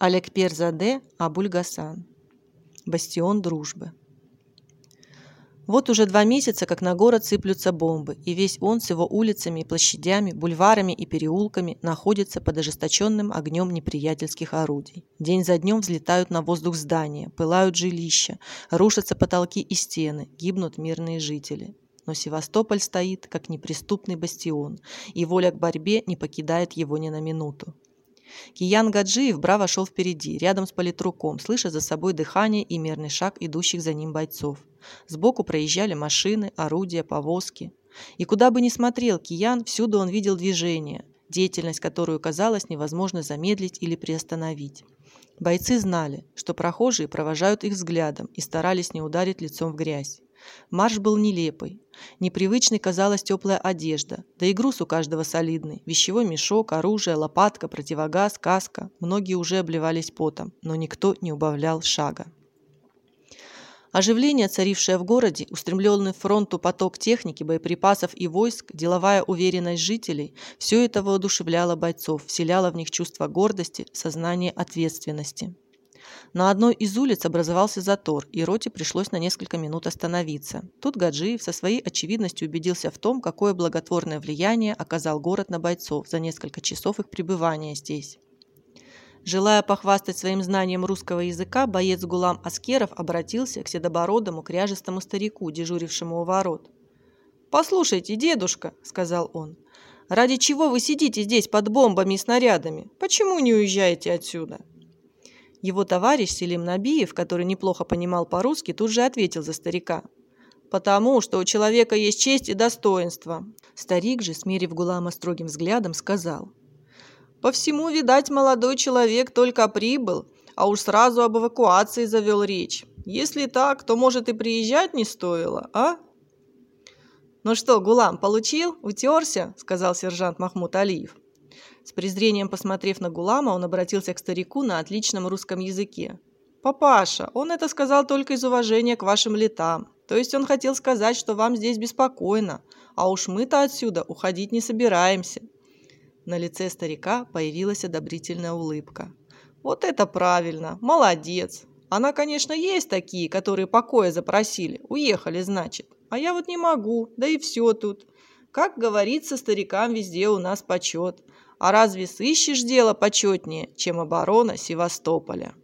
Алекперзаде Абульгасан. Бастион дружбы. Вот уже два месяца, как на город сыплются бомбы, и весь он с его улицами площадями, бульварами и переулками находится под ожесточенным огнем неприятельских орудий. День за днем взлетают на воздух здания, пылают жилища, рушатся потолки и стены, гибнут мирные жители. Но Севастополь стоит, как неприступный бастион, и воля к борьбе не покидает его ни на минуту. Киян Гаджиев браво шел впереди, рядом с политруком, слыша за собой дыхание и мерный шаг идущих за ним бойцов. Сбоку проезжали машины, орудия, повозки. И куда бы ни смотрел Киян, всюду он видел движение, деятельность, которую казалось невозможно замедлить или приостановить. Бойцы знали, что прохожие провожают их взглядом и старались не ударить лицом в грязь. Марш был нелепый. Непривычной казалась теплая одежда, да и груз у каждого солидный. Вещевой мешок, оружие, лопатка, противогаз, каска. Многие уже обливались потом, но никто не убавлял шага. Оживление, царившее в городе, устремленный фронту поток техники, боеприпасов и войск, деловая уверенность жителей – все это воодушевляло бойцов, вселяло в них чувство гордости, сознание ответственности. На одной из улиц образовался затор, и роте пришлось на несколько минут остановиться. Тут Гаджиев со своей очевидностью убедился в том, какое благотворное влияние оказал город на бойцов за несколько часов их пребывания здесь. Желая похвастать своим знанием русского языка, боец Гулам Аскеров обратился к седобородому кряжестому старику, дежурившему у ворот. «Послушайте, дедушка», — сказал он, — «ради чего вы сидите здесь под бомбами и снарядами? Почему не уезжаете отсюда?» Его товарищ Селим Набиев, который неплохо понимал по-русски, тут же ответил за старика. «Потому что у человека есть честь и достоинство». Старик же, смерив Гулама строгим взглядом, сказал. «По всему, видать, молодой человек только прибыл, а уж сразу об эвакуации завел речь. Если так, то, может, и приезжать не стоило, а?» «Ну что, Гулам, получил? Утерся?» – сказал сержант Махмуд Алиев. С презрением посмотрев на Гулама, он обратился к старику на отличном русском языке. «Папаша, он это сказал только из уважения к вашим летам. То есть он хотел сказать, что вам здесь беспокойно, а уж мы-то отсюда уходить не собираемся». На лице старика появилась одобрительная улыбка. «Вот это правильно! Молодец! Она, конечно, есть такие, которые покоя запросили. Уехали, значит. А я вот не могу, да и все тут. Как говорится, старикам везде у нас почет. А разве сыщешь дело почетнее, чем оборона Севастополя?